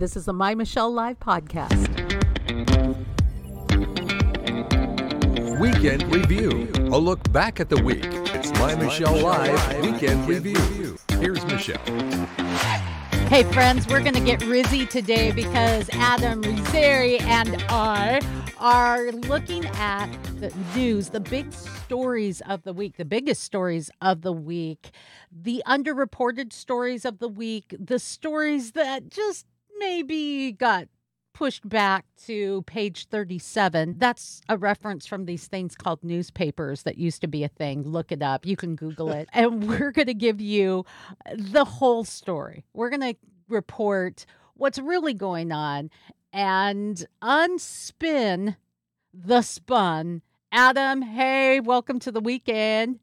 This is the My Michelle Live podcast. Weekend Review. A look back at the week. It's My Michelle Live Weekend Review. Here's Michelle. Hey, friends, we're going to get Rizzy today because Adam Rizeri and I are looking at the news, the big stories of the week, the biggest stories of the week, the underreported stories of the week, the stories that just maybe got pushed back to page 37. That's a reference from these things called newspapers that used to be a thing. Look it up. You can Google it. and we're going to give you the whole story. We're going to report what's really going on and unspin the spun. Adam, hey, welcome to the weekend.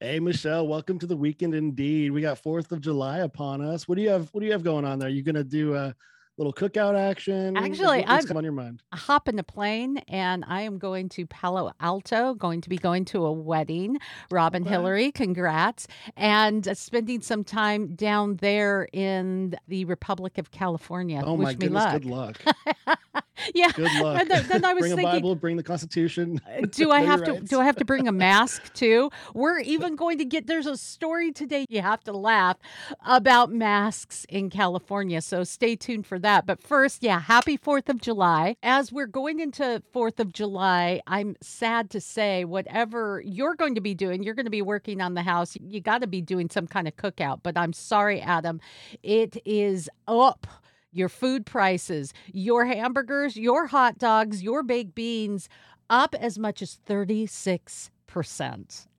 Hey Michelle, welcome to the weekend indeed. We got 4th of July upon us. What do you have what do you have going on there? Are you going to do a little cookout action? Actually, I'm- come on your mind? Hopping a plane and I am going to Palo Alto, going to be going to a wedding. Robin Okay. Hillary, congrats. And uh, spending some time down there in the Republic of California. Oh Wish my goodness, luck. good luck. yeah. Good luck. And then, then I was bring thinking, a Bible, bring the Constitution. Uh, do I have to rights. do I have to bring a mask too? We're even going to get there's a story today you have to laugh about masks in California. So stay tuned for that. But first, yeah, happy 4th of July. As we're going into 4th of July, I'm sad to say whatever you're going to be doing, you're going to be working on the house. You got to be doing some kind of cookout, but I'm sorry Adam, it is up your food prices, your hamburgers, your hot dogs, your baked beans up as much as 36%.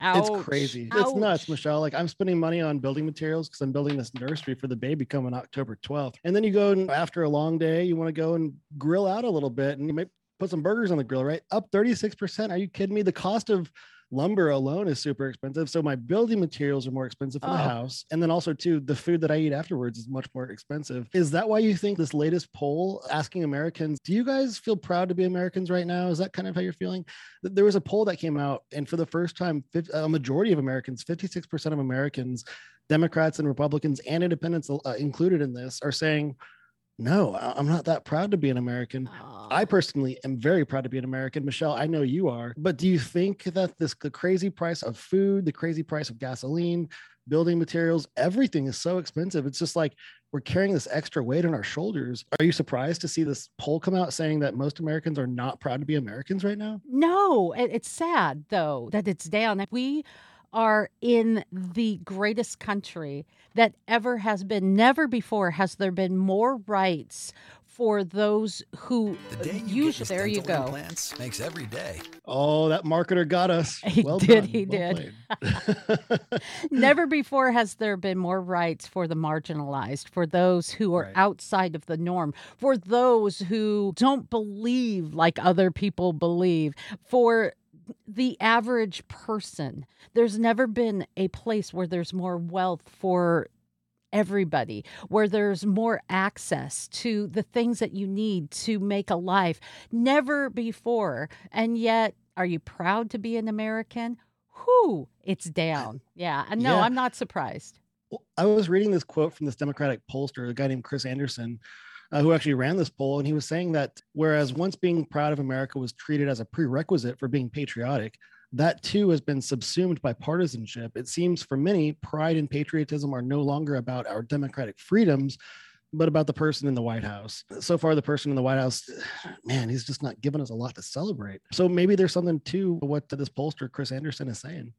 Ouch. It's crazy. It's nuts, Michelle. Like I'm spending money on building materials because I'm building this nursery for the baby coming October 12th. And then you go and after a long day, you want to go and grill out a little bit and you may put some burgers on the grill, right? Up 36%. Are you kidding me? The cost of lumber alone is super expensive. So my building materials are more expensive for the Oh. house. And then also too, the food that I eat afterwards is much more expensive. Is that why you think this latest poll asking Americans, do you guys feel proud to be Americans right now? Is that kind of how you're feeling? Th- There was a poll that came out, and for the first time, a majority of Americans, 56% of Americans, Democrats and Republicans and independents uh, included in this, are saying, no, I'm not that proud to be an American. Oh. I personally am very proud to be an American. Michelle, I know you are. But do you think that this the crazy price of food, the crazy price of gasoline, building materials, everything is so expensive? It's just like we're carrying this extra weight on our shoulders. Are you surprised to see this poll come out saying that most Americans are not proud to be Americans right now? No, it's sad though that it's down. We are in the greatest country that ever has been. Never before has there been more rights for those who The day you get usually. There you go. implants makes every day. Oh, that marketer got us. He well did, done. he Well did. Never before has there been more rights for the marginalized, for those who are Right. outside of the norm, for those who don't believe like other people believe, for the average person. There's never been a place where there's more wealth for everybody, where there's more access to the things that you need to make a life. Never before. And yet, are you proud to be an American? Whew, it's down. Yeah. And no, Yeah. I'm not surprised. I was reading this quote from this Democratic pollster, a guy named Chris Anderson, uh, who actually ran this poll, and he was saying that whereas once being proud of America was treated as a prerequisite for being patriotic, that too has been subsumed by partisanship. It seems for many, pride and patriotism are no longer about our democratic freedoms, but about the person in the White House. So far, the person in the White House, man, he's just not giving us a lot to celebrate. So maybe there's something to what this pollster, Chris Anderson, is saying.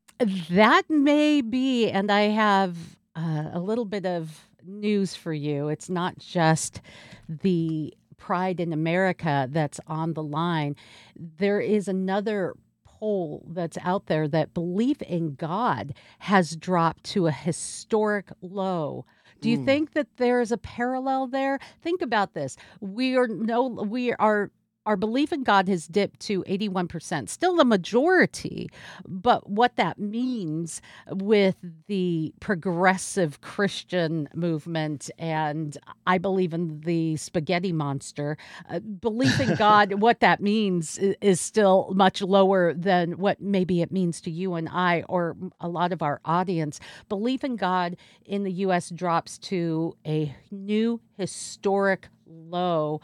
That may be, and I have uh, a little bit of news for you. It's not just the pride in America that's on the line. There is another poll that's out there that belief in God has dropped to a historic low. Do you Mm. think that there is a parallel there? Think about this. We are no we are our belief in God has dipped to 81%, still the majority. But what that means with the progressive Christian movement, and I believe in the spaghetti monster, uh, belief in God, what that means i- is still much lower than what maybe it means to you and I or a lot of our audience. Belief in God in the U.S. drops to a new historic low.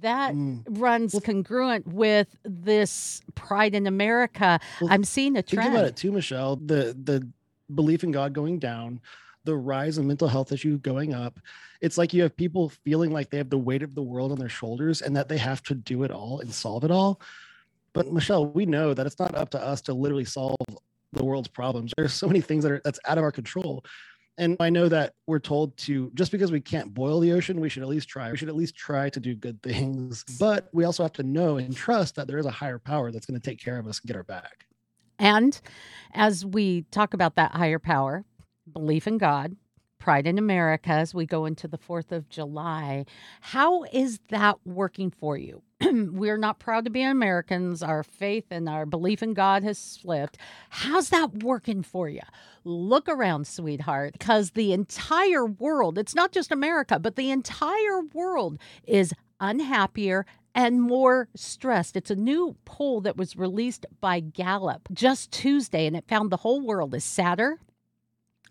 That Mm. runs Well- congruent with this pride in America. Well, I'm seeing a Think trend. about it too, Michelle. The the belief in God going down, the rise of mental health issue going up. It's like you have people feeling like they have the weight of the world on their shoulders and that they have to do it all and solve it all. But Michelle, we know that it's not up to us to literally solve the world's problems. There's so many things that are that's out of our control. And I know that we're told to just because we can't boil the ocean, we should at least try. We should at least try to do good things. But we also have to know and trust that there is a higher power that's going to take care of us and get our back. And as we talk about that higher power, belief in God, pride in America, as we go into the 4th of July, how is that working for you? We're not proud to be Americans. Our faith and our belief in God has slipped. How's that working for you? Look around, sweetheart, because the entire world, it's not just America, but the entire world is unhappier and more stressed. It's a new poll that was released by Gallup just Tuesday, and it found the whole world is sadder,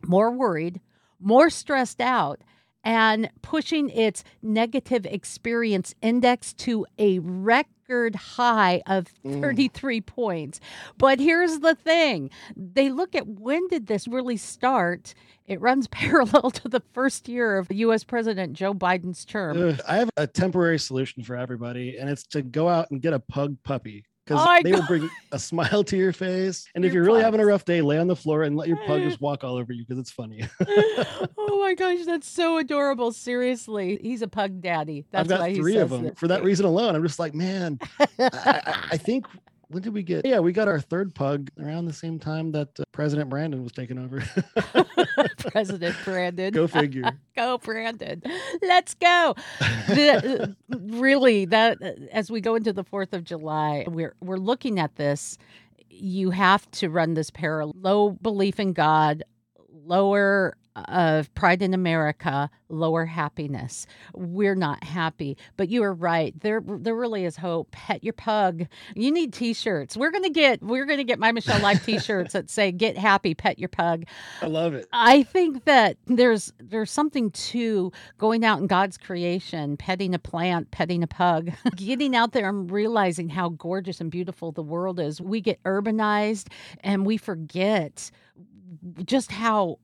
more worried, more stressed out, and pushing its negative experience index to a record high of Mm. 33 points. But here's the thing they look at when did this really start? It runs parallel to the first year of US President Joe Biden's term. Ugh, I have a temporary solution for everybody, and it's to go out and get a pug puppy because Oh they will bring a smile to your face. And if you're really having a rough day, lay on the floor and let your pug just walk all over you because it's funny. oh my gosh, that's so adorable. Seriously, he's a pug daddy. That's I've got three of them for that reason alone. I'm just like, man, I, I, I think. When did we get? Yeah, we got our third pug around the same time that uh, President Brandon was taking over. President Brandon. Go figure. Go, Brandon. Let's go. The, uh, really, that uh, as we go into the Fourth of July, we're we're looking at this. You have to run this parallel: low belief in God, lower of pride in America, lower happiness. We're not happy, but you are right. There, there really is hope. Pet your pug. You need T-shirts. We're gonna get, we're gonna get my Michelle Life T-shirts that say "Get happy, pet your pug." I love it. I think that there's there's something to going out in God's creation, petting a plant, petting a pug, getting out there and realizing how gorgeous and beautiful the world is. We get urbanized and we forget just how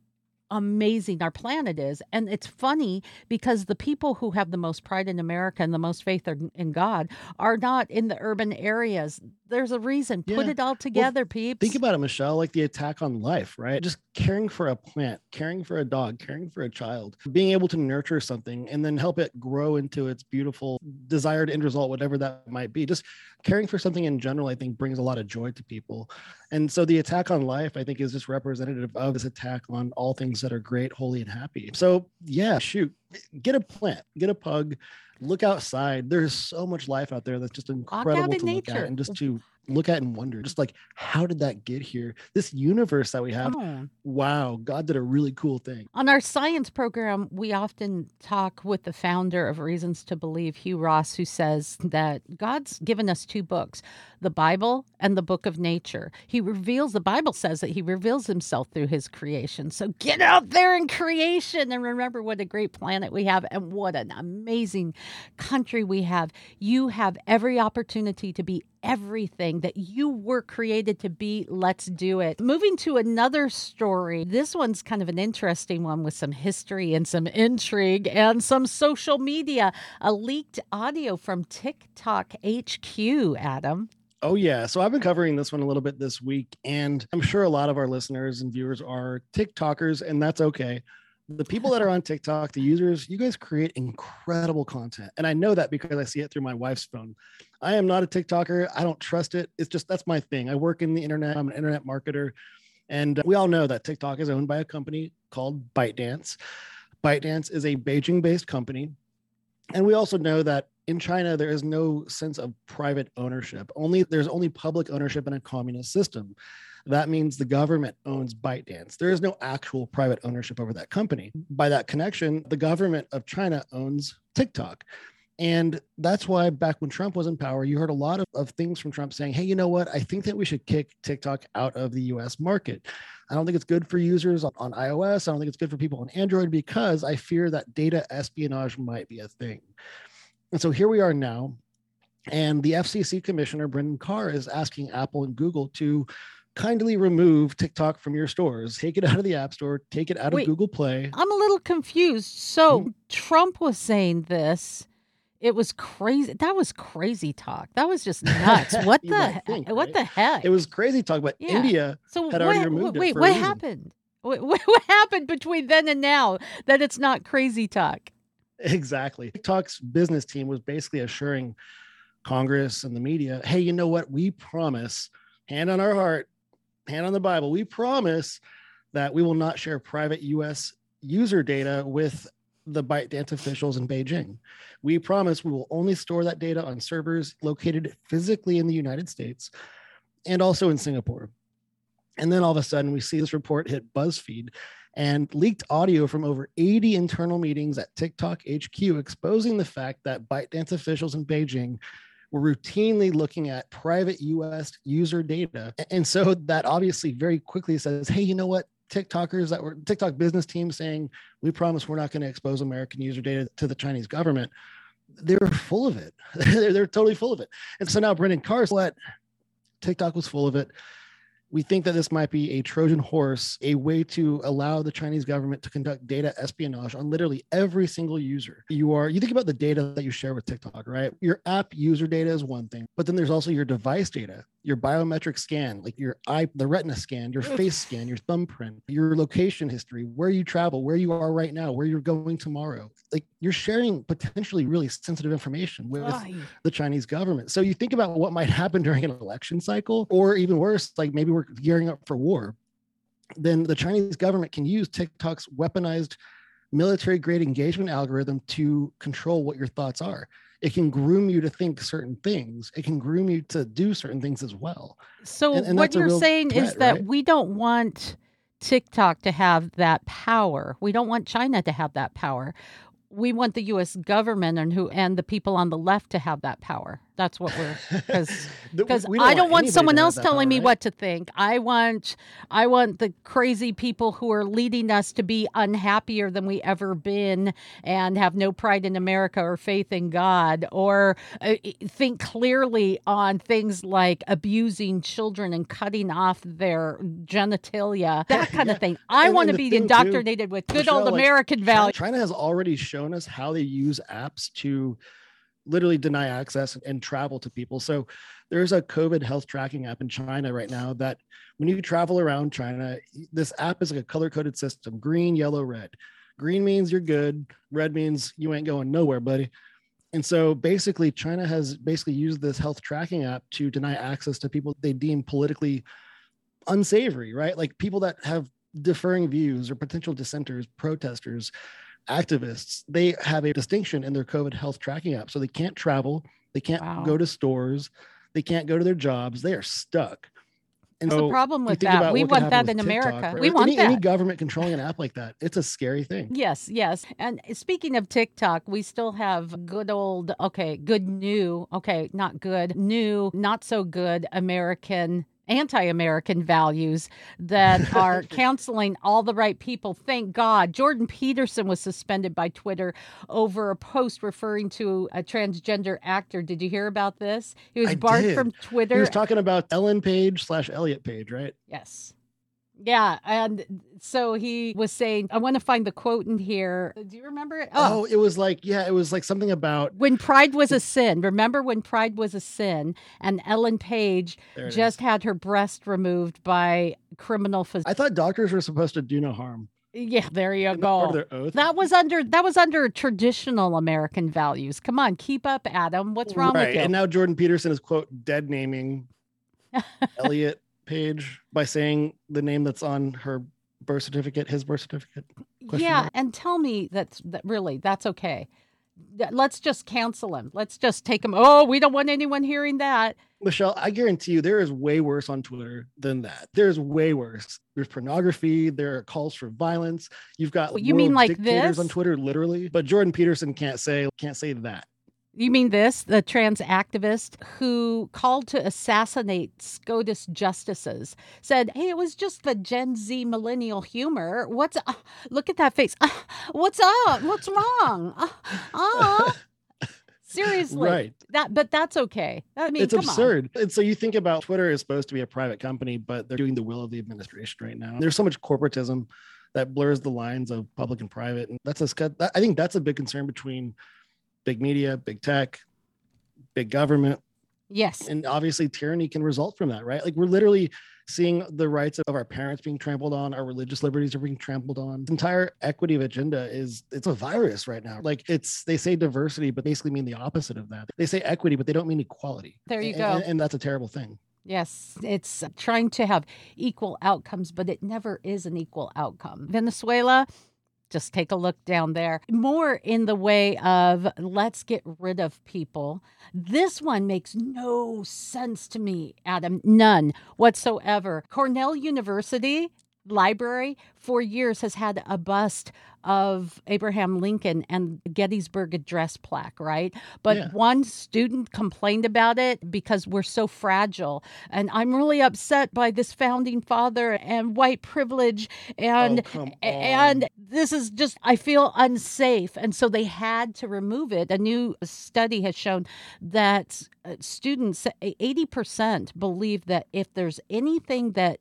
amazing our planet is. And it's funny because the people who have the most pride in America and the most faith in God are not in the urban areas. There's a reason. Put it all together, peeps. Think about it, Michelle, like the attack on life, right? Just caring for a plant, caring for a dog, caring for a child, being able to nurture something and then help it grow into its beautiful desired end result, whatever that might be. Just caring for something in general, I think, brings a lot of joy to people. And so the attack on life, I think, is just representative of this attack on all things that are great, holy, and happy. So, yeah, shoot, get a plant, get a pug, look outside. There's so much life out there that's just incredible in to look nature. at and just to look at and wonder, just like, how did that get here? This universe that we have, on. wow, God did a really cool thing. On our science program, we often talk with the founder of Reasons to Believe, Hugh Ross, who says that God's given us two books, the Bible and the book of nature. He reveals, the Bible says that he reveals himself through his creation. So get out there in creation and remember what a great planet we have and what an amazing country we have. You have every opportunity to be everything that you were created to be. Let's do it. Moving to another story. This one's kind of an interesting one with some history and some intrigue and some social media. A leaked audio from TikTok HQ, Adam. Oh, yeah. So I've been covering this one a little bit this week, and I'm sure a lot of our listeners and viewers are TikTokers, and that's okay. The people that are on TikTok, the users, you guys create incredible content. And I know that because I see it through my wife's phone. I am not a TikToker. I don't trust it. It's just that's my thing. I work in the internet, I'm an internet marketer. And we all know that TikTok is owned by a company called ByteDance. ByteDance is a Beijing based company. And we also know that in China, there is no sense of private ownership. Only there's only public ownership in a communist system. That means the government owns ByteDance. There is no actual private ownership over that company. By that connection, the government of China owns TikTok. And that's why back when Trump was in power, you heard a lot of, of things from Trump saying, hey, you know what? I think that we should kick TikTok out of the US market. I don't think it's good for users on, on iOS. I don't think it's good for people on Android because I fear that data espionage might be a thing. And so here we are now. And the FCC commissioner, Brendan Carr, is asking Apple and Google to kindly remove TikTok from your stores. Take it out of the App Store, take it out Wait. of Google Play. I'm a little confused. So Mm-hmm. Trump was saying this. It was crazy. That was crazy talk. That was just nuts. What the think, what right? the heck? It was crazy talk, but Yeah. India so had what, already removed it wait, what happened? What what happened between then and now that it's not crazy talk? Exactly. TikTok's business team was basically assuring Congress and the media, hey, you know what? We promise, hand on our heart, hand on the Bible, we promise that we will not share private US user data with the ByteDance officials in Beijing. We promise we will only store that data on servers located physically in the United States and also in Singapore. And then all of a sudden, we see this report hit BuzzFeed and leaked audio from over 80 internal meetings at TikTok HQ exposing the fact that ByteDance officials in Beijing were routinely looking at private US user data. And so that obviously very quickly says, hey, you know what? TikTokers that were TikTok business team saying, we promise we're not going to expose American user data to the Chinese government. They're full of it. they're, they're totally full of it. And so now Brendan Carr's what TikTok was full of it we think that this might be a Trojan horse, a way to allow the Chinese government to conduct data espionage on literally every single user. You are, you think about the data that you share with TikTok, right? Your app user data is one thing, but then there's also your device data, your biometric scan, like your eye, the retina scan, your face scan, your thumbprint, your location history, where you travel, where you are right now, where you're going tomorrow. Like you're sharing potentially really sensitive information with Ay. the Chinese government. So you think about what might happen during an election cycle, or even worse, like maybe we're gearing up for war. Then the Chinese government can use TikTok's weaponized military grade engagement algorithm to control what your thoughts are. It can groom you to think certain things. It can groom you to do certain things as well. So And- and what you're saying is that right? we don't want TikTok to have that power. We don't want China to have that power. We want the U.S. government and who and the people on the left to have that power. That's what we're because because we I don't want anybody someone else telling me what to think. I want I want the crazy people who are leading us to be unhappier than we ever been and have no pride in America or faith in God or uh, think clearly on things like abusing children and cutting off their genitalia, that kind Yeah. of thing. I want to be thing, too, indoctrinated with good Michelle, old American China, values. China has already shown us how they use apps to literally deny access and travel to people. So there's a COVID health tracking app in China right now that when you travel around China, this app is like a color coded system green, yellow, red. Green means you're good, red means you ain't going nowhere, buddy. And so basically, China has basically used this health tracking app to deny access to people they deem politically unsavory, right? Like people that have differing views or potential dissenters, protesters, activists, they have a distinction in their COVID health tracking app. So they can't travel, they can't Wow. go to stores, they can't go to their jobs, they are stuck. And What's the problem with that? We want that in TikTok, America. right? We want any, that. any government controlling an app like that. It's a scary thing. Yes, yes. And speaking of TikTok, we still have good old, okay, good new, okay, not good, new, not so good American. Anti American values that are counseling all the right people. Thank God. Jordan Peterson was suspended by Twitter over a post referring to a transgender actor. Did you hear about this? He was I barred did. from Twitter. He was talking about Ellen Page slash Elliot Page, right? Yes. Yeah. And so he was saying, I want to find the quote in here. Do you remember it? Oh, it was like, yeah, it was like something about when pride was a sin. Remember when pride was a sin and Ellen Page it is. just had her breast removed by criminal phys- I thought doctors were supposed to do no harm. Yeah, there you Isn't part of go. That was under that was under traditional American values. Come on, keep up, Adam. What's wrong right. with you? And now Jordan Peterson is quote dead naming Elliot Page by saying the name that's on her birth certificate, his birth certificate. question yeah, mark? and tell me that's that really that's okay. Let's just cancel him. Let's just take him. Oh, we don't want anyone hearing that. Michelle, I guarantee you there is way worse on Twitter than that. There's way worse. There's pornography, there are calls for violence. You've got Well, you mean like dictators on? Twitter literally, but Jordan Peterson can't say can't say that. You mean this, the trans activist who called to assassinate SCOTUS justices, said, Hey, it was just the Gen Z millennial humor. What's, uh, look at that face. Uh, what's up? What's wrong? Uh, uh." Seriously. Right. That but that's okay. I mean, it's come on. absurd. And so you think about Twitter is supposed to be a private company, but they're doing the will of the administration right now. There's so much corporatism that blurs the lines of public and private, and that's a I think that's a big concern between big media, big tech, big government, Yes. and obviously tyranny can result from that, right? Like we're literally seeing the rights of our parents being trampled on, our religious liberties are being trampled on. The entire equity of agenda is it's a virus right now. Like it's they say diversity, but basically mean the opposite of that. They say equity, but they don't mean equality. There you And- go. And, and that's a terrible thing. Yes, it's trying to have equal outcomes, but it never is an equal outcome. Venezuela, just take a look down there. More in the way of let's get rid of people. This one makes no sense to me, Adam. None whatsoever. Cornell University Library for years has had a bust of Abraham Lincoln and Gettysburg Address plaque, right? But Yeah. one student complained about it because we're so fragile. And I'm really upset by this founding father and white privilege and Oh, and this is just I feel unsafe and so they had to remove it. A new study has shown that uh, students 80% believe that if there's anything that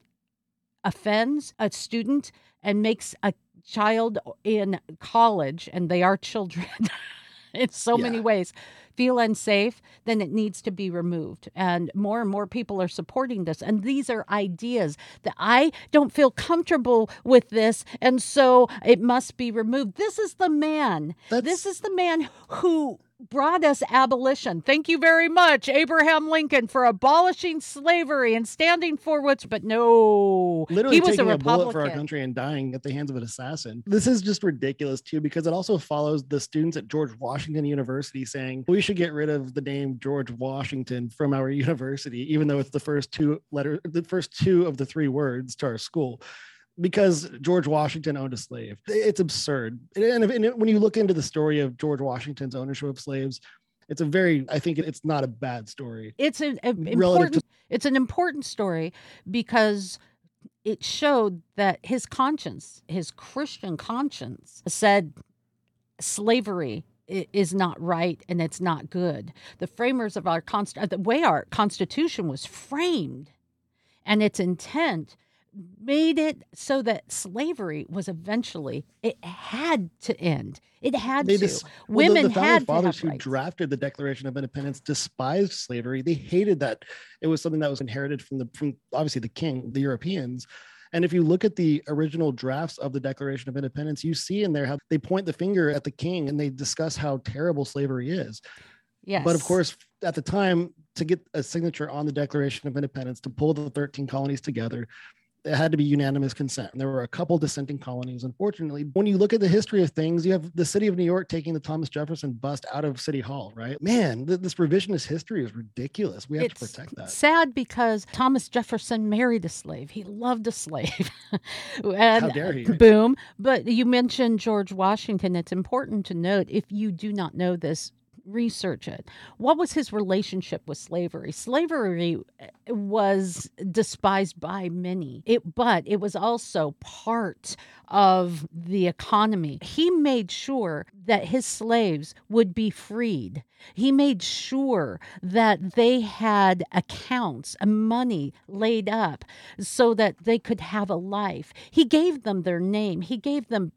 offends a student and makes a child in college and they are children in so many ways feel unsafe then it needs to be removed. And more and more people are supporting this. And these are ideas that i don't feel comfortable with this and so it must be removed. This is the man. That's- this is the man who brought us abolition. Thank you very much, Abraham Lincoln, for abolishing slavery and standing for what's. But no, literally he was taking a a, bullet for our country and dying at the hands of an assassin. This is just ridiculous too, because it also follows the students at George Washington University saying we should get rid of the name George Washington from our university, even though it's the first two letter, the first two of the three words to our school. Because George Washington owned a slave. It's absurd. And, if- and when you look into the story of George Washington's ownership of slaves, it's a very, I think it's not a bad story. It's an a- important. to- It's an important story because it showed that his conscience, his Christian conscience, said slavery is not right and it's not good. The framers of our const- uh, the way our constitution was framed and its intent made it so that slavery was eventually it had to end. It had They to. dis- well, the- Women the, founding had fathers who rights. drafted the Declaration of Independence despised slavery. They hated that it was something that was inherited from the from obviously the king, the Europeans. And if you look at the original drafts of the Declaration of Independence, you see in there how they point the finger at the king and they discuss how terrible slavery is. yes. But of course, at the time, to get a signature on the Declaration of Independence, to pull the 13 colonies together, it had to be unanimous consent. And there were a couple dissenting colonies. Unfortunately, when you look at the history of things, you have the city of New York taking the Thomas Jefferson bust out of City Hall, right? Man, th- this revisionist history is ridiculous. We have to protect that. sad because Thomas Jefferson married a slave. He loved a slave. and How dare he? boom. But you mentioned George Washington. It's important to note if you do not know this, research it. What was his relationship with slavery? Slavery uh, was despised by many. It but it was also part of the economy. He made sure that his slaves would be freed. He made sure that they had accounts money laid up so that they could have a life. He gave them their name. He gave them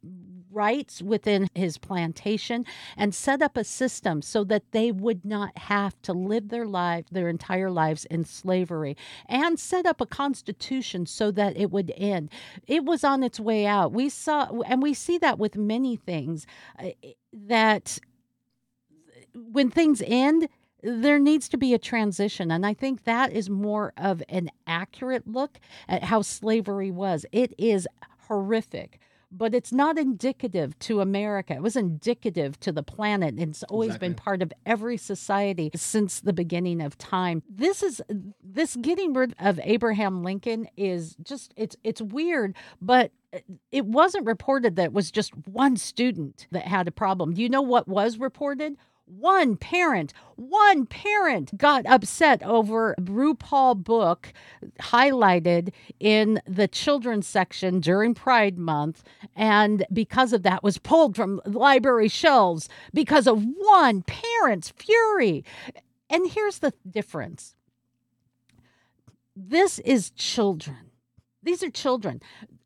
rights within his plantation and set up a system so that they would not have to live their life their entire lives in slavery and set up a constitution so that it would end. It was on its way out. We saw and we see that with many things uh, that when things end there needs to be a transition. And i think that is more of an accurate look at how slavery was. It is horrific but it's not indicative to America. It was indicative to the planet. It's always been part of every society since the beginning of time. This is this getting rid of Abraham Lincoln is just it's it's weird, but it wasn't reported that it was just one student that had a problem. Do you know what was reported? One parent, one parent got upset over RuPaul book highlighted in the children's section during Pride Month, and because of that was pulled from library shelves because of one parent's fury. And here's the difference. This is children. These are children.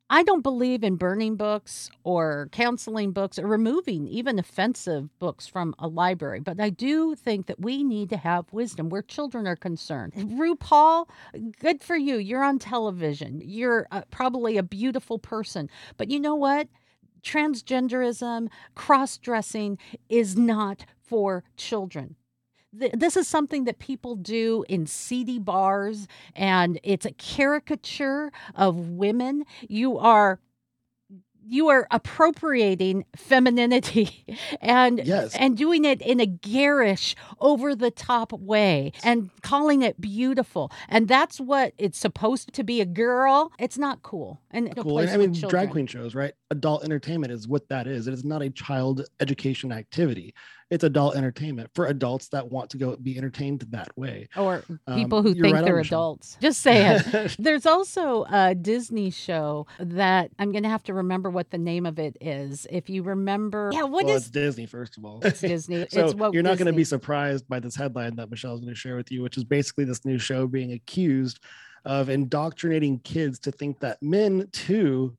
I don't believe in burning books or counseling books or removing even offensive books from a library, but I do think that we need to have wisdom where children are concerned. RuPaul, good for you. You're on television. You're uh, probably a beautiful person, but you know what? Transgenderism, cross dressing is not for children this is something that people do in seedy bars and it's a caricature of women. You are you are appropriating femininity and yes. and doing it in a garish over the top way and calling it beautiful. And that's what it's supposed to be a girl. It's not cool and cool i mean drag queen shows right adult entertainment is what that is. It is not a child education activity. It's adult entertainment for adults that want to go be entertained that way. Or um, people um, who think right they're adults. Just say it there's also a disney show that i'm gonna have to remember what the name of it is. If you remember yeah what well, is... it's disney first of all. It's disney. So it's what you're not gonna be surprised by this headline that michelle's gonna share with you which is basically this new show being accused of indoctrinating kids to think that men too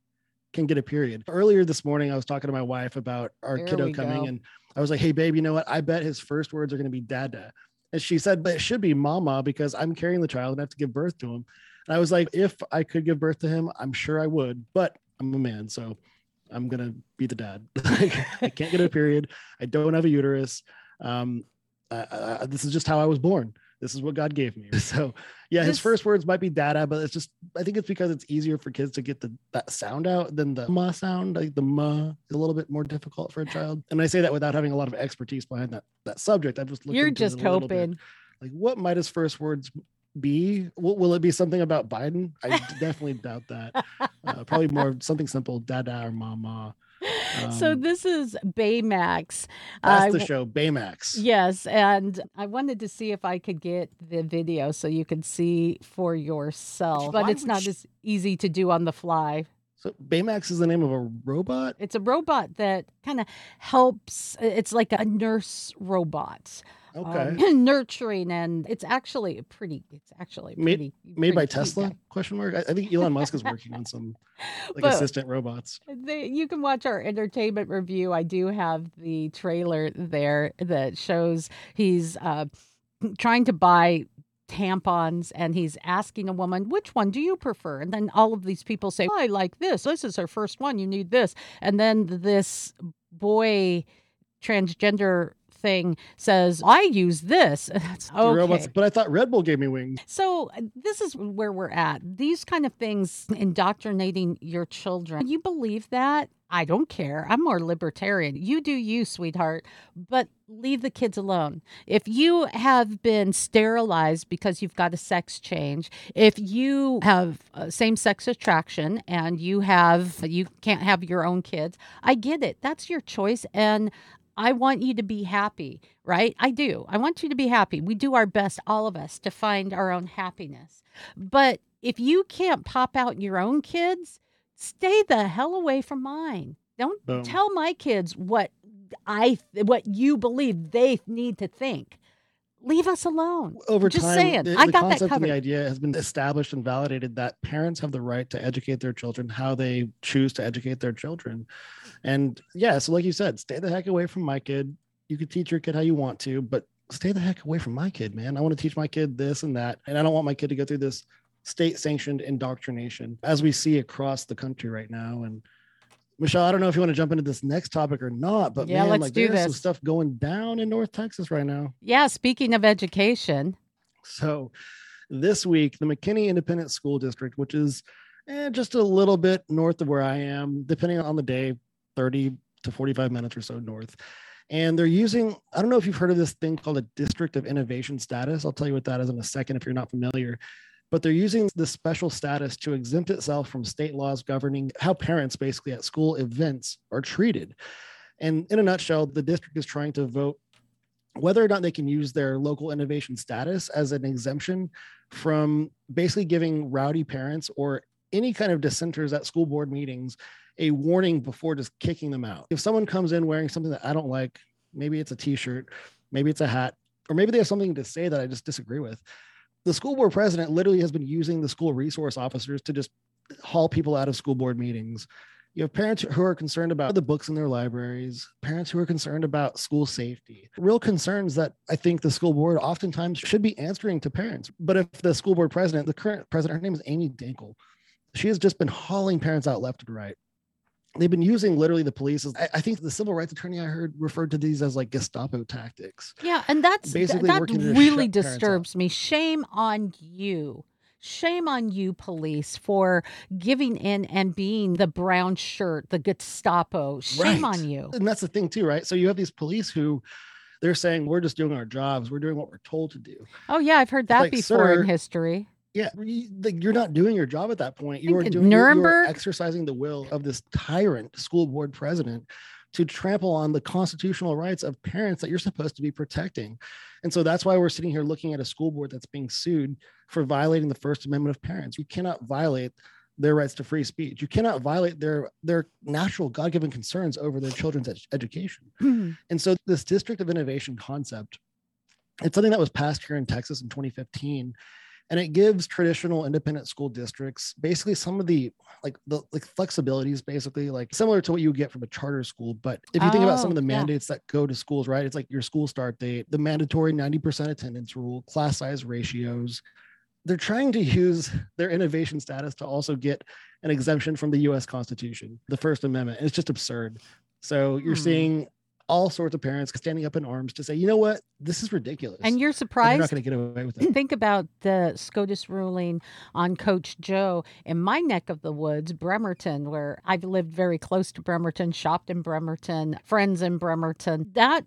can get a period. Earlier this morning, I was talking to my wife about our there kiddo coming, go. and I was like, "Hey, babe, you know what? I bet his first words are going to be dada." And she said, "But it should be mama because I'm carrying the child and I have to give birth to him." And I was like, "If I could give birth to him, I'm sure I would, but I'm a man, so I'm gonna be the dad. I can't get a period. I don't have a uterus. Um, this is just how I was born." This is what God gave me. So yeah, his first words might be dada, but it's just I think it's because it's easier for kids to get the that sound out than the ma sound. Like the ma is a little bit more difficult for a child. And I say that without having a lot of expertise behind that that subject. I'm just looking You're just hoping. Like what might his first words be? Will, will, it be something about Biden? I definitely doubt that. Uh, probably more something simple, dada or mama. Um, so this is Baymax. That's uh, the show, Baymax. Yes, and I wanted to see if I could get the video so you could see for yourself, but it's not as easy to do on the fly. So Baymax is the name of a robot. It's a robot that kind of helps. It's like a nurse robot. Okay. Um, nurturing and it's actually pretty. It's actually pretty, made pretty by Tesla? Guy. Question mark. I, I, think Elon Musk is working on some like but assistant robots. They, you can watch our entertainment review. I do have the trailer there that shows he's uh, trying to buy tampons and he's asking a woman which one do you prefer and then all of these people say oh, i like this this is her first one you need this and then this boy transgender thing says, I use this. okay. Robots, but I thought Red Bull gave me wings. So this is where we're at. These kind of things indoctrinating your children. You believe that? I don't care. I'm more libertarian. You do you, sweetheart, but leave the kids alone. If you have been sterilized because you've got a sex change, if you have uh, same sex attraction and you have you can't have your own kids, I get it. That's your choice and I want you to be happy, right? I do. I want you to be happy. We do our best, all of us, to find our own happiness. But if you can't pop out your own kids, stay the hell away from mine. Don't Boom. tell my kids what I what you believe they need to think leave us alone. Over Just time, saying, the, I the got concept that covered. And the idea has been established and validated that parents have the right to educate their children how they choose to educate their children. And yeah, so like you said, stay the heck away from my kid. You can teach your kid how you want to, but stay the heck away from my kid, man. I want to teach my kid this and that, and I don't want my kid to go through this state-sanctioned indoctrination as we see across the country right now. And Michelle, I don't know if you want to jump into this next topic or not, but yeah, man, let's like do there's this. some stuff going down in North Texas right now. Yeah, speaking of education. So this week, the McKinney Independent School District, which is eh, just a little bit north of where I am, depending on the day, 30 to 45 minutes or so north. And they're using, I don't know if you've heard of this thing called a District of Innovation Status. I'll tell you what that is in a second if you're not familiar but they're using this special status to exempt itself from state laws governing how parents basically at school events are treated. And in a nutshell, the district is trying to vote whether or not they can use their local innovation status as an exemption from basically giving rowdy parents or any kind of dissenters at school board meetings a warning before just kicking them out. If someone comes in wearing something that I don't like, maybe it's a t-shirt, maybe it's a hat, or maybe they have something to say that I just disagree with. The school board president literally has been using the school resource officers to just haul people out of school board meetings. You have parents who are concerned about the books in their libraries, parents who are concerned about school safety, real concerns that I think the school board oftentimes should be answering to parents. But if the school board president, the current president, her name is Amy Dankel, she has just been hauling parents out left and right they've been using literally the police as, I, I, think the civil rights attorney i heard referred to these as like gestapo tactics. Yeah and that's basically that really disturbs me. Shame on you. Shame on you police for giving in and being the brown shirt the gestapo. Shame right. on you. And that's the thing too right? So you have these police who they're saying we're just doing our jobs. We're doing what we're told to do. Oh yeah i've heard that like, before in history yeah, you're not doing your job at that point. You are doing Nuremberg you are exercising the will of this tyrant school board president to trample on the constitutional rights of parents that you're supposed to be protecting. And so that's why we're sitting here looking at a school board that's being sued for violating the First Amendment of parents. You cannot violate their rights to free speech. You cannot violate their their natural God-given concerns over their children's ed- education. Mm-hmm. And so this district of innovation concept, it's something that was passed here in Texas in 2015 and it gives traditional independent school districts basically some of the like the like flexibilities basically like similar to what you get from a charter school but if you oh, think about some of the oh, mandates yeah. that go to schools right it's like your school start date the mandatory 90% attendance rule class size ratios they're trying to use their innovation status to also get an exemption from the US Constitution, the First Amendment. It's just absurd. So you're hmm. seeing all sorts of parents standing up in arms to say, you know what, this is ridiculous. And you're surprised. And you're not going to get away with it. Think about the SCOTUS ruling on Coach Joe in my neck of the woods, Bremerton, where I've lived very close to Bremerton, shopped in Bremerton, friends in Bremerton. That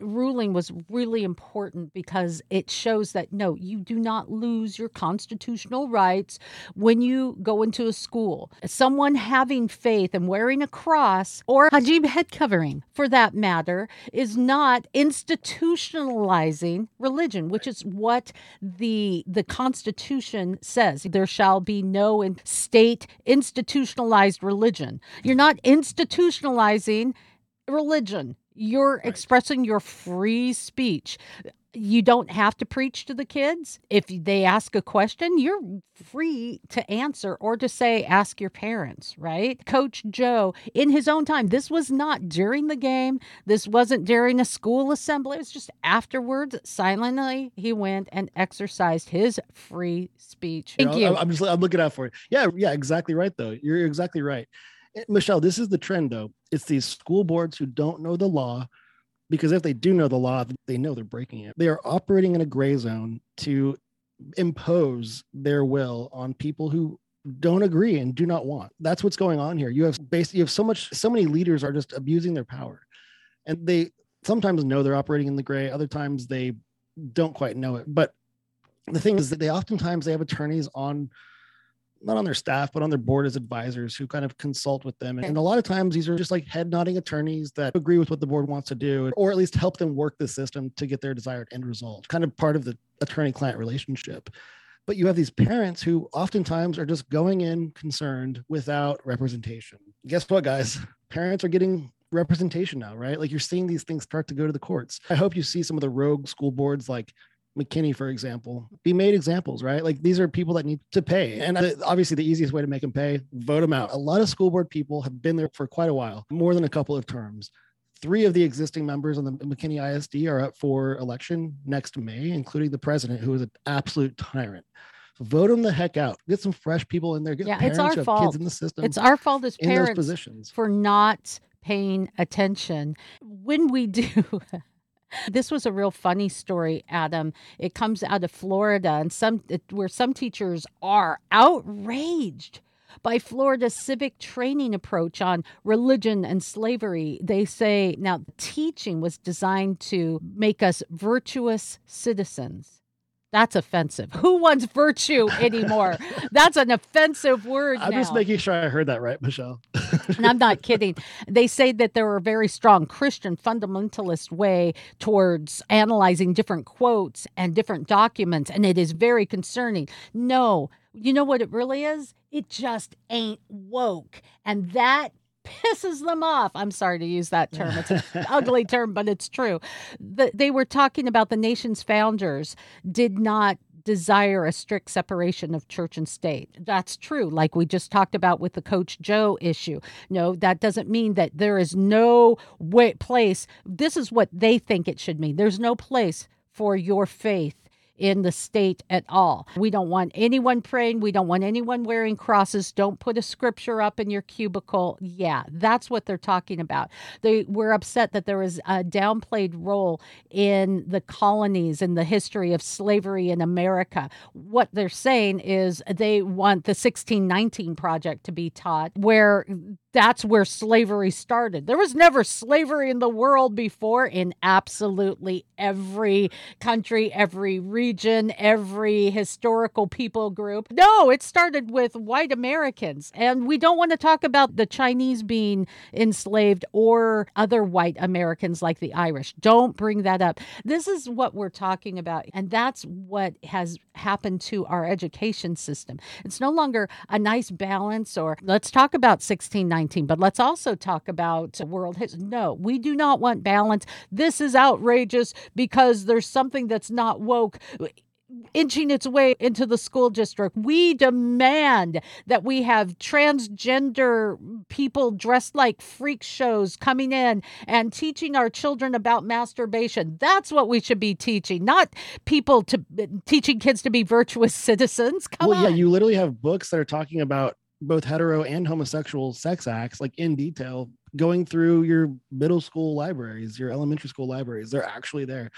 ruling was really important because it shows that no, you do not lose your constitutional rights when you go into a school. Someone having faith and wearing a cross or hijab head covering, for that matter, is not institutionalizing religion, which is what the the Constitution says. There shall be no state institutionalized religion. You're not institutionalizing religion you're right. expressing your free speech. You don't have to preach to the kids. If they ask a question, you're free to answer or to say, ask your parents, right? Coach Joe, in his own time, this was not during the game. This wasn't during a school assembly. It was just afterwards, silently, he went and exercised his free speech. Thank you. Know, I'm just, I'm looking out for it. Yeah, yeah, exactly right, though. You're exactly right. Michelle, this is the trend though. It's these school boards who don't know the law because if they do know the law, they know they're breaking it. They are operating in a gray zone to impose their will on people who don't agree and do not want. That's what's going on here. You have basically you have so much so many leaders are just abusing their power. And they sometimes know they're operating in the gray, other times they don't quite know it. But the thing is that they oftentimes they have attorneys on not on their staff, but on their board as advisors who kind of consult with them. And a lot of times these are just like head nodding attorneys that agree with what the board wants to do, or at least help them work the system to get their desired end result, kind of part of the attorney client relationship. But you have these parents who oftentimes are just going in concerned without representation. Guess what, guys? Parents are getting representation now, right? Like you're seeing these things start to go to the courts. I hope you see some of the rogue school boards like McKinney, for example, be made examples, right? Like these are people that need to pay. And obviously, the easiest way to make them pay, vote them out. A lot of school board people have been there for quite a while, more than a couple of terms. Three of the existing members on the McKinney ISD are up for election next May, including the president, who is an absolute tyrant. Vote them the heck out. Get some fresh people in there. Get yeah, it's our fault. Kids in the system. It's our fault as parents for not paying attention. When we do, This was a real funny story, Adam. It comes out of Florida, and some where some teachers are outraged by Florida's civic training approach on religion and slavery. They say now teaching was designed to make us virtuous citizens. That's offensive. Who wants virtue anymore? That's an offensive word. I'm now. just making sure I heard that right, Michelle. and I'm not kidding. They say that there are very strong Christian fundamentalist way towards analyzing different quotes and different documents, and it is very concerning. No, you know what it really is? It just ain't woke. And that pisses them off. I'm sorry to use that term. It's an ugly term, but it's true. The, they were talking about the nation's founders did not desire a strict separation of church and state. That's true, like we just talked about with the Coach Joe issue. No, that doesn't mean that there is no way, place. This is what they think it should mean. There's no place for your faith in the state at all. We don't want anyone praying. We don't want anyone wearing crosses. Don't put a scripture up in your cubicle. Yeah, that's what they're talking about. They were upset that there was a downplayed role in the colonies and the history of slavery in America. What they're saying is they want the 1619 project to be taught where that's where slavery started. There was never slavery in the world before in absolutely every country, every region, every historical people group. No, it started with white Americans. And we don't want to talk about the Chinese being enslaved or other white Americans like the Irish. Don't bring that up. This is what we're talking about. And that's what has happened to our education system. It's no longer a nice balance or let's talk about 1619 but let's also talk about world history. No, we do not want balance. This is outrageous because there's something that's not woke inching its way into the school district. We demand that we have transgender people dressed like freak shows coming in and teaching our children about masturbation. That's what we should be teaching, not people to teaching kids to be virtuous citizens. Come well, on. yeah, you literally have books that are talking about both hetero and homosexual sex acts like in detail going through your middle school libraries your elementary school libraries they're actually there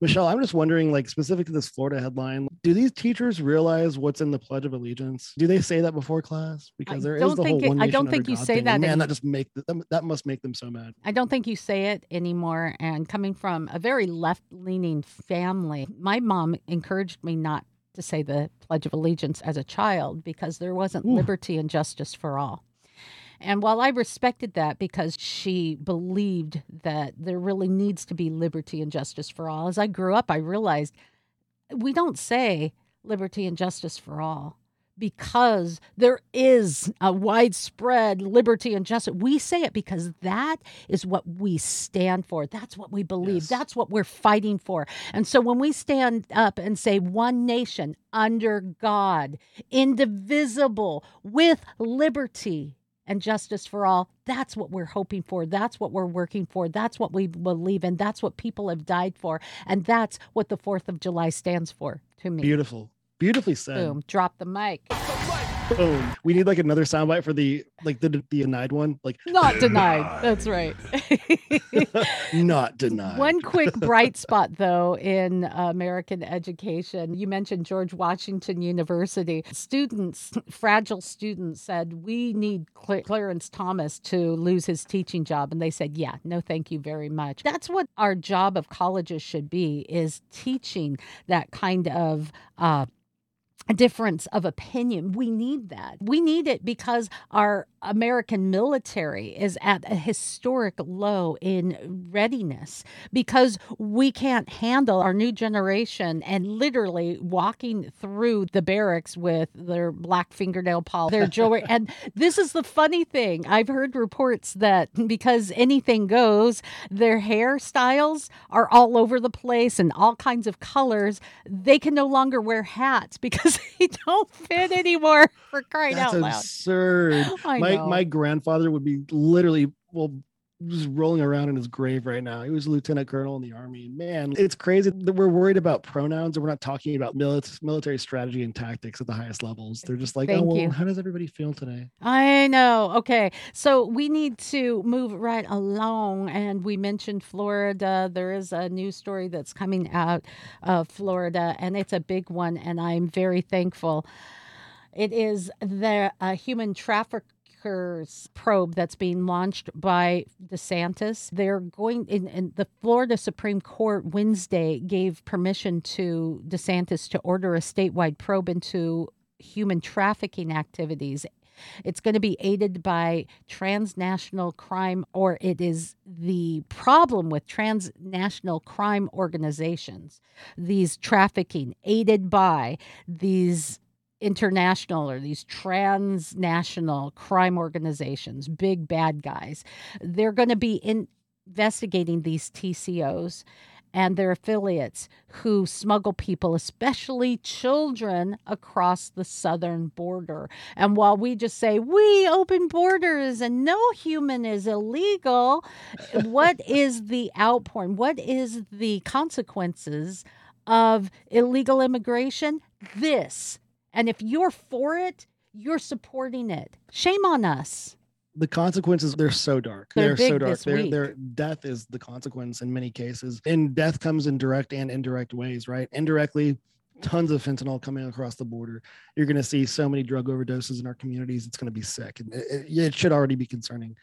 michelle i'm just wondering like specific to this florida headline do these teachers realize what's in the pledge of allegiance do they say that before class because there is the whole it, one i don't think you God say thing. that And man any- that just make them, that must make them so mad I don't think you say it anymore. And coming from a very left leaning family, my mom encouraged me not to say the Pledge of Allegiance as a child because there wasn't Ooh. liberty and justice for all. And while I respected that because she believed that there really needs to be liberty and justice for all, as I grew up, I realized we don't say liberty and justice for all because there is a widespread liberty and justice. We say it because that is what we stand for. That's what we believe. Yes. That's what we're fighting for. And so when we stand up and say one nation under God, indivisible, with liberty and justice for all, that's what we're hoping for. That's what we're working for. That's what we believe in. That's what people have died for. And that's what the 4th of July stands for to me. beautiful beautifully said Boom, drop the mic. Boom. we need like another soundbite for the like the the denied one like Not denied. That's right. not denied One quick bright spot, though, in American education. You mentioned George Washington University. Students, fragile students, said, We need Cl- Clarence Thomas to lose his teaching job. And they said, Yeah, no, thank you very much. That's what our job of colleges should be, is teaching that kind of. Uh, a difference of opinion. We need that. We need it because our American military is at a historic low in readiness because we can't handle our new generation and literally walking through the barracks with their black fingernail polish, their jewelry. and this is the funny thing. I've heard reports that because anything goes, their hairstyles are all over the place and all kinds of colors. They can no longer wear hats because they don't fit anymore for crying That's out loud. That's absurd. I my know. my grandfather would be literally well just rolling around in his grave right now. He was a lieutenant colonel in the army. Man, it's crazy that we're worried about pronouns and we're not talking about milit- military strategy and tactics at the highest levels. They're just like, oh well, you. how does everybody feel today? I know. Okay. So we need to move right along. And we mentioned Florida. There is a news story that's coming out of Florida, and it's a big one. And I'm very thankful. It is the uh, human traffic. Probe that's being launched by DeSantis. They're going in, in the Florida Supreme Court Wednesday gave permission to DeSantis to order a statewide probe into human trafficking activities it's going to be aided by transnational crime, or it is the problem with transnational crime organizations, these trafficking aided by these international or these transnational crime organizations, big bad guys. They're going to be in investigating these TCOs and their affiliates who smuggle people, especially children, across the southern border. And while we just say we open borders and no human is illegal, what is the outpouring? What is the consequences of illegal immigration? This. And if you're for it, you're supporting it. Shame on us. The consequences they're so dark. They're, they're so dark. their their death is the consequence in many cases. And death comes in direct and indirect ways right? Indirectly tons of fentanyl coming across the border. You're going to see so many drug overdoses in our communities it's going to be sick. It, it, it should already be concerning.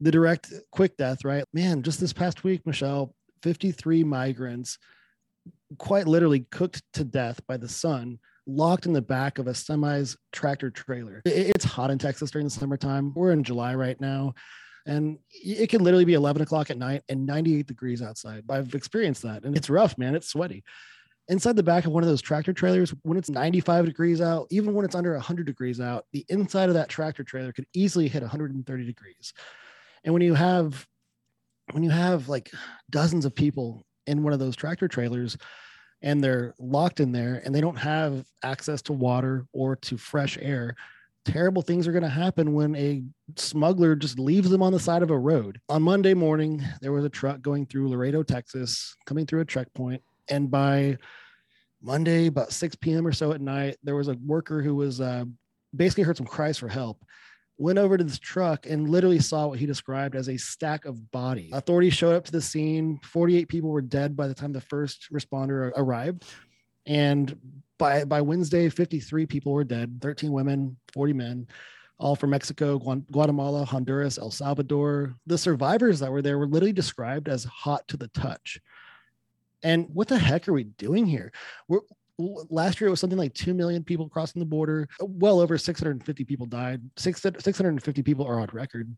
The direct quick death right? Man just this past week michelle 53 migrants quite literally cooked to death by the sun locked in the back of a semi's tractor trailer. It's hot in Texas during the summertime. We're in July right now. And it can literally be 11 o'clock at night and 98 degrees outside. I've experienced that. And it's rough, man. It's sweaty. Inside the back of one of those tractor trailers, when it's 95 degrees out, even when it's under 100 degrees out, the inside of that tractor trailer could easily hit 130 degrees. And when you have when you have like dozens of people in one of those tractor trailers, and they're locked in there and they don't have access to water or to fresh air, terrible things are going to happen when a smuggler just leaves them on the side of a road. On Monday morning, there was a truck going through Laredo, Texas, coming through a checkpoint. And by Monday, about 6 p.m. or so at night, there was a worker who was uh, basically heard some cries for help went over to this truck and literally saw what he described as a stack of bodies. Authorities showed up to the scene. 48 people were dead by the time the first responder arrived. And by, by Wednesday, 53 people were dead 13 women, 40 men, all from Mexico, Guatemala, Honduras, El Salvador. The survivors that were there were literally described as hot to the touch. And what the heck are we doing here? We're, last year it was something like 2 million people crossing the border uh, well over 650 people died 650 people are on record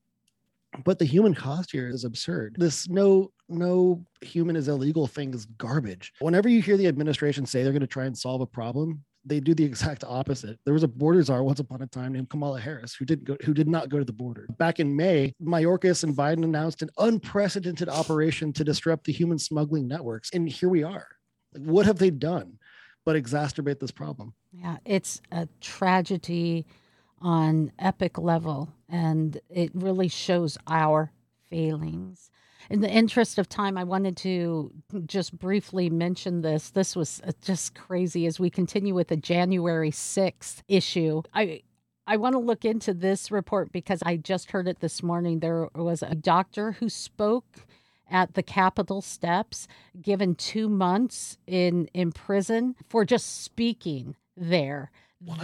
but the human cost here is absurd this no no human is illegal thing is garbage whenever you hear the administration say they're going to try and solve a problem they do the exact opposite. There was a border czar once upon a time named Kamala Harris who did go, who did not go to the border. Back in May, Mayorkas and Biden announced an unprecedented operation to disrupt the human smuggling networks, and here we are. What have they done? But exacerbate this problem. Yeah, it's a tragedy on epic level, and it really shows our failings. In the interest of time, I wanted to just briefly mention this. This was uh, just crazy as we continue with the January 6th issue. I I want to look into this report because I just heard it this morning. There was a doctor who spoke at the Capitol steps, given two months in in prison for just speaking there.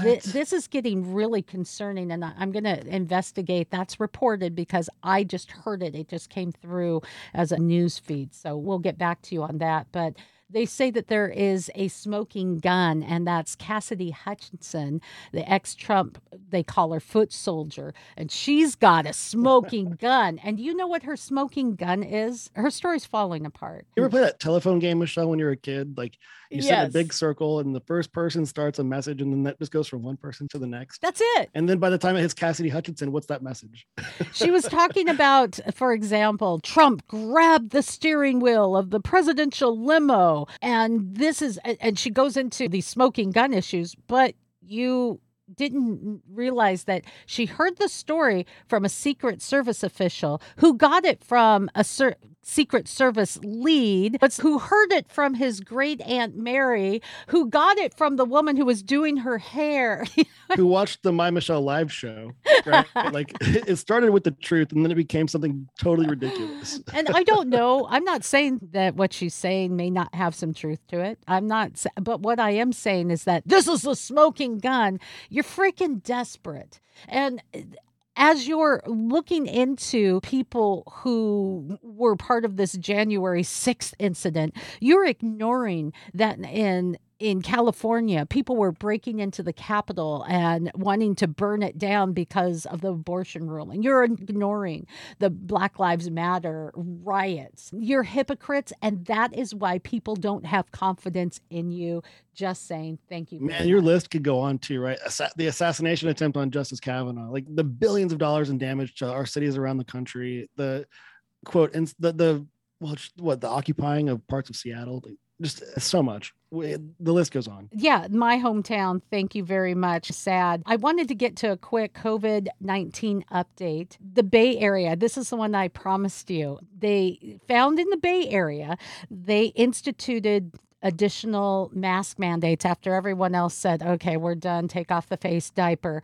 Th- this is getting really concerning, and I'm going to investigate. That's reported because I just heard it. It just came through as a news feed. So we'll get back to you on that. But they say that there is a smoking gun, and that's Cassidy Hutchinson, the ex Trump, they call her foot soldier, and she's got a smoking gun. And do you know what her smoking gun is? Her story's falling apart. You ever play that telephone game, Michelle, when you were a kid? Like you yes. in a big circle, and the first person starts a message, and then that just goes from one person to the next. That's it. And then by the time it hits Cassidy Hutchinson, what's that message? she was talking about, for example, Trump grabbed the steering wheel of the presidential limo and this is, and she goes into the smoking gun issues, but you didn't realize that she heard the story from a secret service official who got it from a certain Secret Service lead, but who heard it from his great aunt Mary, who got it from the woman who was doing her hair. who watched the My Michelle live show. Right? like it started with the truth and then it became something totally ridiculous. and I don't know. I'm not saying that what she's saying may not have some truth to it. I'm not, but what I am saying is that this is a smoking gun. You're freaking desperate. And as you're looking into people who were part of this January 6th incident, you're ignoring that in in California, people were breaking into the Capitol and wanting to burn it down because of the abortion ruling. You're ignoring the Black Lives Matter riots. You're hypocrites, and that is why people don't have confidence in you. Just saying, thank you. Man, your list could go on too, right? The assassination attempt on Justice Kavanaugh, like the billions of dollars in damage to our cities around the country, the quote, and the the well, what the occupying of parts of Seattle, just so much. The list goes on. Yeah, my hometown. Thank you very much. Sad. I wanted to get to a quick COVID 19 update. The Bay Area, this is the one I promised you. They found in the Bay Area, they instituted additional mask mandates after everyone else said, okay, we're done, take off the face diaper.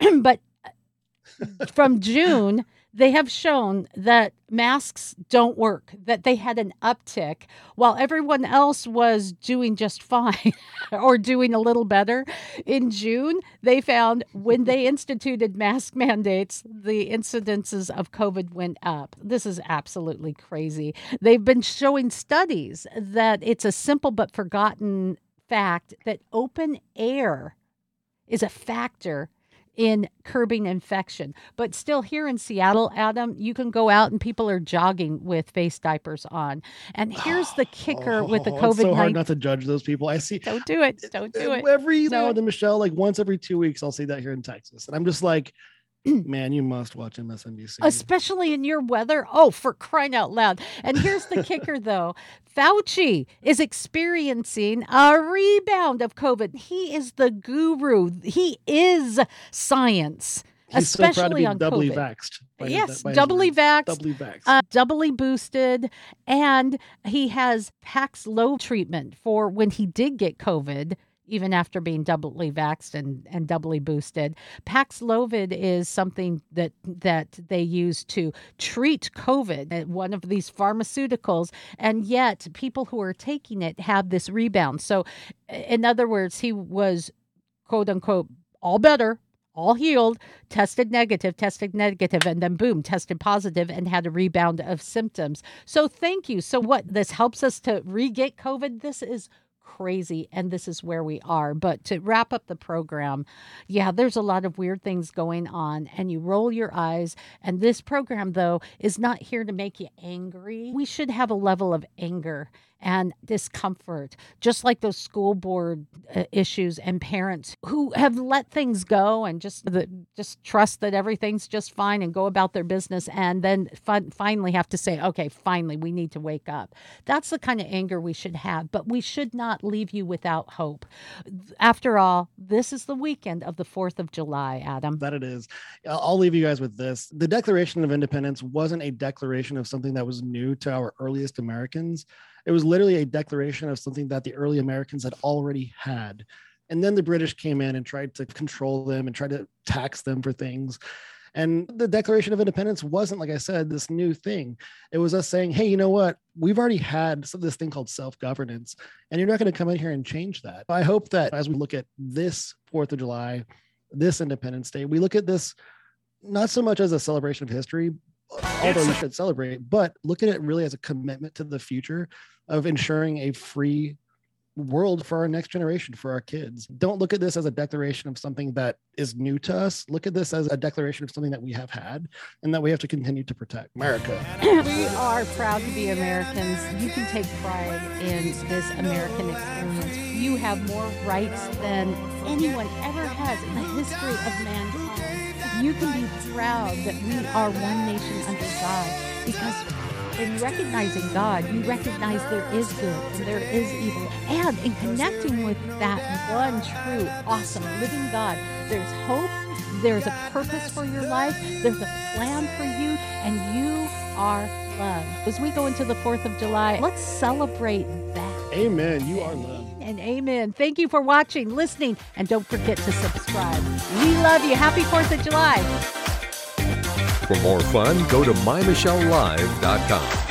but uh, from June, they have shown that masks don't work, that they had an uptick while everyone else was doing just fine or doing a little better. In June, they found when they instituted mask mandates, the incidences of COVID went up. This is absolutely crazy. They've been showing studies that it's a simple but forgotten fact that open air is a factor in curbing infection. But still, here in Seattle, Adam, you can go out and people are jogging with face diapers on. And here's the kicker with the COVID. It's so hard not to judge those people. I see. Don't do it. Don't do it. Every now and then, Michelle, like once every two weeks, I'll see that here in Texas, and I'm just like, man, you must watch MSNBC. Especially in your weather. Oh, for crying out loud. And here's the kicker though Fauci is experiencing a rebound of COVID. He is the guru, he is science. He's especially so proud to be on doubly COVID. vaxxed. Yes, his doubly vaxxed, Doubly vaxxed. uh, doubly boosted, and he has Paxlovid treatment for when he did get COVID, even after being doubly vaxxed and, and doubly boosted. Paxlovid is something that that they use to treat COVID, uh, one of these pharmaceuticals, and yet people who are taking it have this rebound. So, in other words, he was quote unquote all better all healed, tested negative, tested negative, and then boom, tested positive and had a rebound of symptoms. So thank you. So what this helps us to re-get COVID. This is crazy and this is where we are. But to wrap up the program, yeah, there's a lot of weird things going on and you roll your eyes. And this program though is not here to make you angry. We should have a level of anger and discomfort, just like those school board uh, issues and parents who have let things go and just the, just trust that everything's just fine and go about their business, and then fin- finally have to say, okay, finally, we need to wake up. That's the kind of anger we should have, but we should not leave you without hope. After all, this is the weekend of the 4th of July, Adam. that it is. I'll leave you guys with this. The Declaration of Independence wasn't a declaration of something that was new to our earliest Americans. It was literally a declaration of something that the early Americans had already had. And then the British came in and tried to control them and tried to tax them for things. And the Declaration of Independence wasn't, like I said, this new thing. It was us saying, hey, you know what? We've already had some- this thing called self governance, and you're not going to come in here and change that. I hope that as we look at this 4th of July, this Independence Day, we look at this not so much as a celebration of history, although you should celebrate, but look at it really as a commitment to the future of ensuring a free world for our next generation, for our kids. Don't look at this as a declaration of something that is new to us. Look at this as a declaration of something that we have had and that we have to continue to protect. America. we are proud to be Americans. You can take pride in this American experience. You have more rights than anyone ever has in the history of mankind. You can be proud that we are one nation under God because in recognizing God, you recognize there is good and there is evil. And in connecting with that one true, awesome, living God, there's hope, there's a purpose for your life, there's a plan for you, and you are loved. As we go into the 4th of July, let's celebrate that. Amen. You are loved. And amen. Thank you for watching, listening, and don't forget to subscribe. We love you. Happy 4th of July. For more fun, go to mymichellelive.com.